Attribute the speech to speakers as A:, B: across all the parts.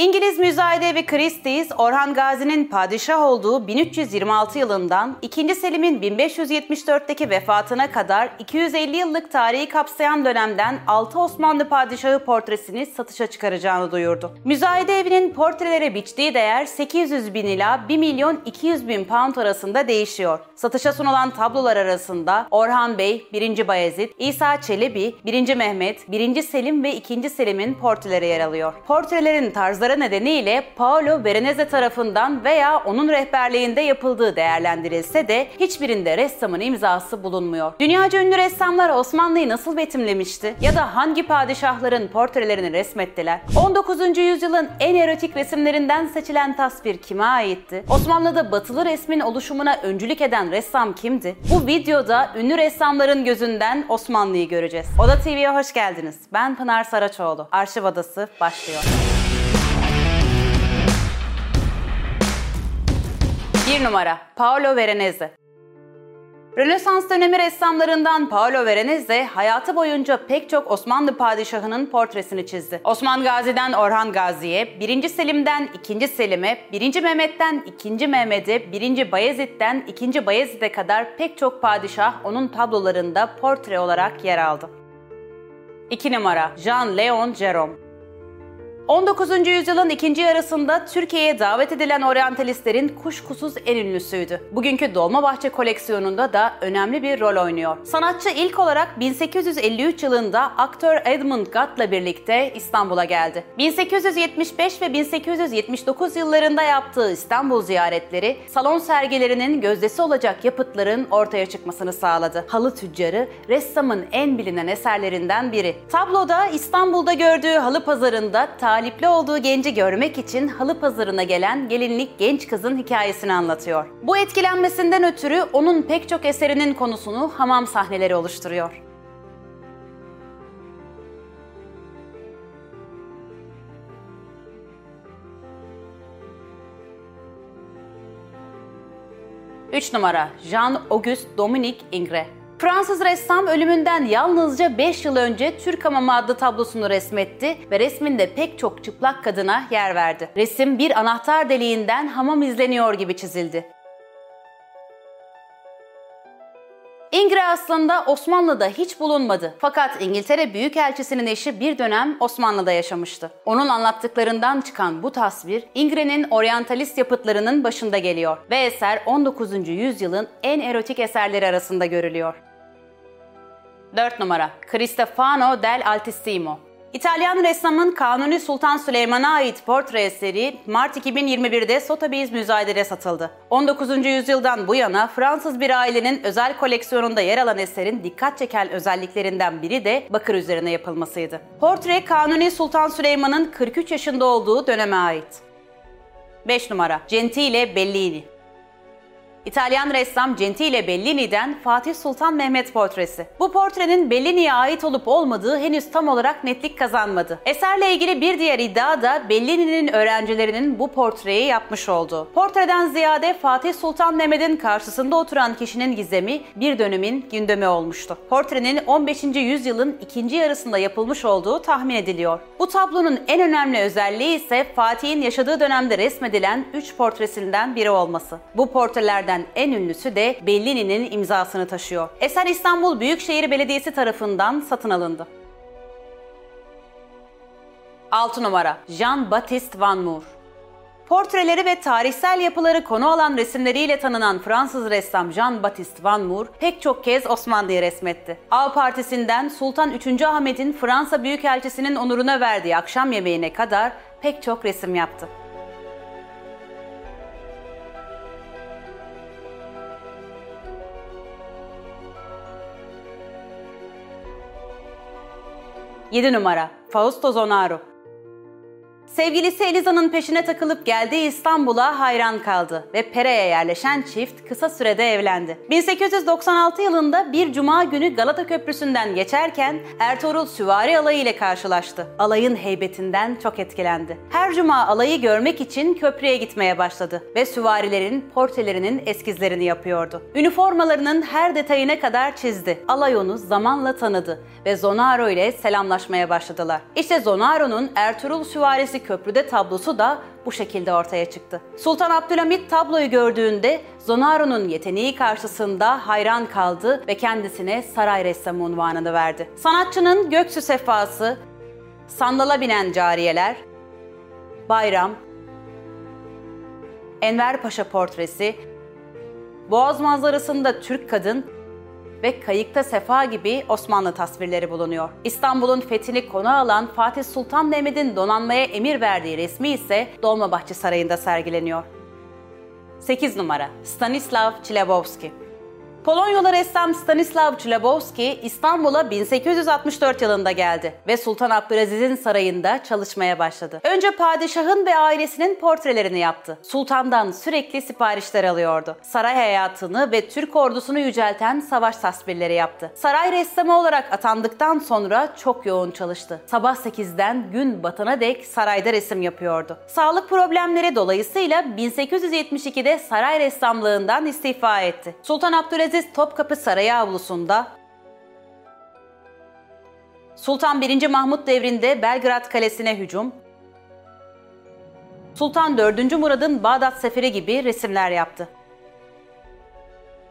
A: İngiliz müzayedevi Christie's, Orhan Gazi'nin padişah olduğu 1326 yılından 2. Selim'in 1574'teki vefatına kadar 250 yıllık tarihi kapsayan dönemden 6 Osmanlı padişahı portresini satışa çıkaracağını duyurdu. Müzayede evinin portrelere biçtiği değer 800 bin ila 1 milyon 200 bin pound arasında değişiyor. Satışa sunulan tablolar arasında Orhan Bey, 1. Bayezid, İsa Çelebi, 1. Mehmet, 1. Selim ve 2. Selim'in portreleri yer alıyor. Portrelerin tarzları itirazları nedeniyle Paolo Veronese tarafından veya onun rehberliğinde yapıldığı değerlendirilse de hiçbirinde ressamın imzası bulunmuyor. Dünyaca ünlü ressamlar Osmanlı'yı nasıl betimlemişti? Ya da hangi padişahların portrelerini resmettiler? 19. yüzyılın en erotik resimlerinden seçilen tasvir kime aitti? Osmanlı'da batılı resmin oluşumuna öncülük eden ressam kimdi? Bu videoda ünlü ressamların gözünden Osmanlı'yı göreceğiz. Oda TV'ye hoş geldiniz. Ben Pınar Saraçoğlu. Arşiv Odası başlıyor. 1 numara Paolo Veronese Rönesans dönemi ressamlarından Paolo Veronese hayatı boyunca pek çok Osmanlı padişahının portresini çizdi. Osman Gazi'den Orhan Gazi'ye, 1. Selim'den 2. Selim'e, 1. Mehmet'ten 2. Mehmet'e, 1. Bayezid'den 2. Bayezid'e kadar pek çok padişah onun tablolarında portre olarak yer aldı. 2 numara Jean Leon Jerome 19. yüzyılın ikinci yarısında Türkiye'ye davet edilen oryantalistlerin kuşkusuz en ünlüsüydü. Bugünkü Dolmabahçe koleksiyonunda da önemli bir rol oynuyor. Sanatçı ilk olarak 1853 yılında aktör Edmund Gott'la birlikte İstanbul'a geldi. 1875 ve 1879 yıllarında yaptığı İstanbul ziyaretleri salon sergilerinin gözdesi olacak yapıtların ortaya çıkmasını sağladı. Halı tüccarı ressamın en bilinen eserlerinden biri. Tabloda İstanbul'da gördüğü halı pazarında tarih talipli olduğu genci görmek için halı pazarına gelen gelinlik genç kızın hikayesini anlatıyor. Bu etkilenmesinden ötürü onun pek çok eserinin konusunu hamam sahneleri oluşturuyor. Üç numara Jean-Auguste Dominique Ingres Fransız ressam ölümünden yalnızca 5 yıl önce Türk Hamamı adlı tablosunu resmetti ve resminde pek çok çıplak kadına yer verdi. Resim bir anahtar deliğinden hamam izleniyor gibi çizildi. Ingres aslında Osmanlı'da hiç bulunmadı. Fakat İngiltere Büyükelçisi'nin eşi bir dönem Osmanlı'da yaşamıştı. Onun anlattıklarından çıkan bu tasvir Ingres'in oryantalist yapıtlarının başında geliyor ve eser 19. yüzyılın en erotik eserleri arasında görülüyor. 4 numara Cristofano del Altissimo İtalyan ressamın Kanuni Sultan Süleyman'a ait portre eseri Mart 2021'de Sotheby's müzayedede satıldı. 19. yüzyıldan bu yana Fransız bir ailenin özel koleksiyonunda yer alan eserin dikkat çeken özelliklerinden biri de bakır üzerine yapılmasıydı. Portre Kanuni Sultan Süleyman'ın 43 yaşında olduğu döneme ait. 5 numara Gentile Bellini İtalyan ressam Gentile Bellini'den Fatih Sultan Mehmet portresi. Bu portrenin Bellini'ye ait olup olmadığı henüz tam olarak netlik kazanmadı. Eserle ilgili bir diğer iddia da Bellini'nin öğrencilerinin bu portreyi yapmış olduğu. Portreden ziyade Fatih Sultan Mehmet'in karşısında oturan kişinin gizemi bir dönemin gündemi olmuştu. Portrenin 15. yüzyılın ikinci yarısında yapılmış olduğu tahmin ediliyor. Bu tablonun en önemli özelliği ise Fatih'in yaşadığı dönemde resmedilen 3 portresinden biri olması. Bu portrelerden eserlerden en ünlüsü de Bellini'nin imzasını taşıyor. Eser İstanbul Büyükşehir Belediyesi tarafından satın alındı. 6 numara Jean-Baptiste Van Moor Portreleri ve tarihsel yapıları konu alan resimleriyle tanınan Fransız ressam Jean-Baptiste Van Moor pek çok kez Osmanlı'yı resmetti. A Partisi'nden Sultan 3. Ahmet'in Fransa Büyükelçisi'nin onuruna verdiği akşam yemeğine kadar pek çok resim yaptı. 7 numara. Fausto Zonaro Sevgilisi Eliza'nın peşine takılıp geldiği İstanbul'a hayran kaldı ve Pere'ye yerleşen çift kısa sürede evlendi. 1896 yılında bir cuma günü Galata Köprüsü'nden geçerken Ertuğrul süvari alayı ile karşılaştı. Alayın heybetinden çok etkilendi. Her cuma alayı görmek için köprüye gitmeye başladı ve süvarilerin portelerinin eskizlerini yapıyordu. Üniformalarının her detayına kadar çizdi. Alay onu zamanla tanıdı ve Zonaro ile selamlaşmaya başladılar. İşte Zonaro'nun Ertuğrul süvarisi köprüde tablosu da bu şekilde ortaya çıktı. Sultan Abdülhamit tabloyu gördüğünde Zonaro'nun yeteneği karşısında hayran kaldı ve kendisine saray ressamı unvanını verdi. Sanatçının göksü sefası, sandala binen cariyeler, bayram, Enver Paşa portresi, Boğaz manzarasında Türk kadın ve Kayıkta Sefa gibi Osmanlı tasvirleri bulunuyor. İstanbul'un fethini konu alan Fatih Sultan Mehmet'in donanmaya emir verdiği resmi ise Dolmabahçe Sarayı'nda sergileniyor. 8 numara Stanislav Chilabowski Polonyalı ressam Stanislav Chilabowski İstanbul'a 1864 yılında geldi ve Sultan Abdülaziz'in sarayında çalışmaya başladı. Önce padişahın ve ailesinin portrelerini yaptı. Sultandan sürekli siparişler alıyordu. Saray hayatını ve Türk ordusunu yücelten savaş tasvirleri yaptı. Saray ressamı olarak atandıktan sonra çok yoğun çalıştı. Sabah 8'den gün batana dek sarayda resim yapıyordu. Sağlık problemleri dolayısıyla 1872'de saray ressamlığından istifa etti. Sultan Abdülaziz Aziz Topkapı Sarayı avlusunda Sultan 1. Mahmut devrinde Belgrad Kalesi'ne hücum, Sultan 4. Murad'ın Bağdat Seferi gibi resimler yaptı.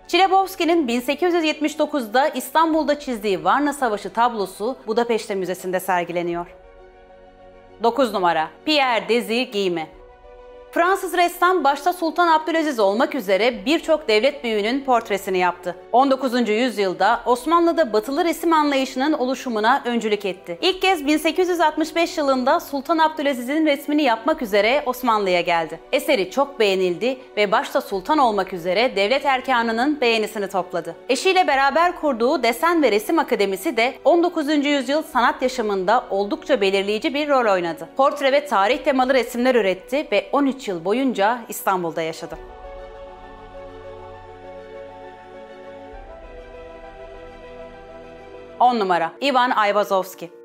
A: Çilebowski'nin 1879'da İstanbul'da çizdiği Varna Savaşı tablosu Budapeşte Müzesi'nde sergileniyor. 9 numara Pierre Desir Giyme Fransız ressam başta Sultan Abdülaziz olmak üzere birçok devlet büyüğünün portresini yaptı. 19. yüzyılda Osmanlı'da batılı resim anlayışının oluşumuna öncülük etti. İlk kez 1865 yılında Sultan Abdülaziz'in resmini yapmak üzere Osmanlı'ya geldi. Eseri çok beğenildi ve başta sultan olmak üzere devlet erkanının beğenisini topladı. Eşiyle beraber kurduğu Desen ve Resim Akademisi de 19. yüzyıl sanat yaşamında oldukça belirleyici bir rol oynadı. Portre ve tarih temalı resimler üretti ve 13 13 yıl boyunca İstanbul'da yaşadı. On numara Ivan Ayvazovski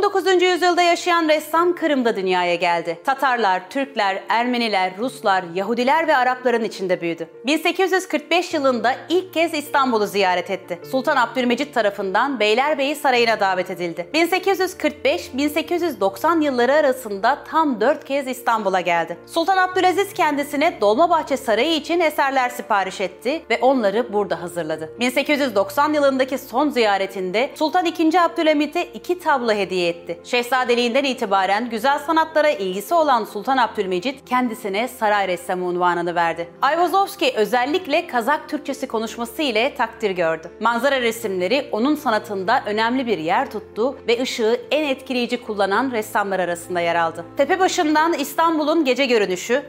A: 19. yüzyılda yaşayan ressam Kırım'da dünyaya geldi. Tatarlar, Türkler, Ermeniler, Ruslar, Yahudiler ve Arapların içinde büyüdü. 1845 yılında ilk kez İstanbul'u ziyaret etti. Sultan Abdülmecit tarafından Beylerbeyi Sarayı'na davet edildi. 1845-1890 yılları arasında tam 4 kez İstanbul'a geldi. Sultan Abdülaziz kendisine Dolmabahçe Sarayı için eserler sipariş etti ve onları burada hazırladı. 1890 yılındaki son ziyaretinde Sultan II. Abdülhamit'e iki tablo hediye etti. Şehzadeliğinden itibaren güzel sanatlara ilgisi olan Sultan Abdülmecit kendisine saray ressamı unvanını verdi. Ayvazovski özellikle Kazak Türkçesi konuşması ile takdir gördü. Manzara resimleri onun sanatında önemli bir yer tuttu ve ışığı en etkileyici kullanan ressamlar arasında yer aldı. Tepebaşı'ndan İstanbul'un gece görünüşü,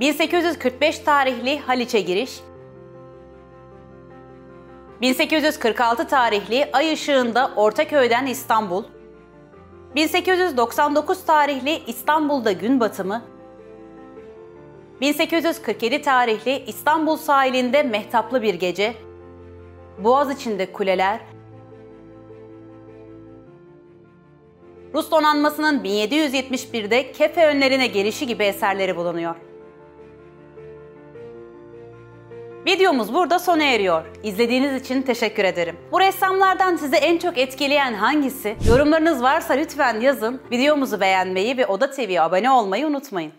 A: 1845 tarihli Haliç'e giriş, 1846 tarihli Ay Işığında Ortaköy'den İstanbul, 1899 tarihli İstanbul'da gün batımı, 1847 tarihli İstanbul sahilinde mehtaplı bir gece, Boğaz içinde kuleler, Rus donanmasının 1771'de Kefe önlerine gelişi gibi eserleri bulunuyor. Videomuz burada sona eriyor. İzlediğiniz için teşekkür ederim. Bu ressamlardan sizi en çok etkileyen hangisi? Yorumlarınız varsa lütfen yazın. Videomuzu beğenmeyi ve Oda TV'ye abone olmayı unutmayın.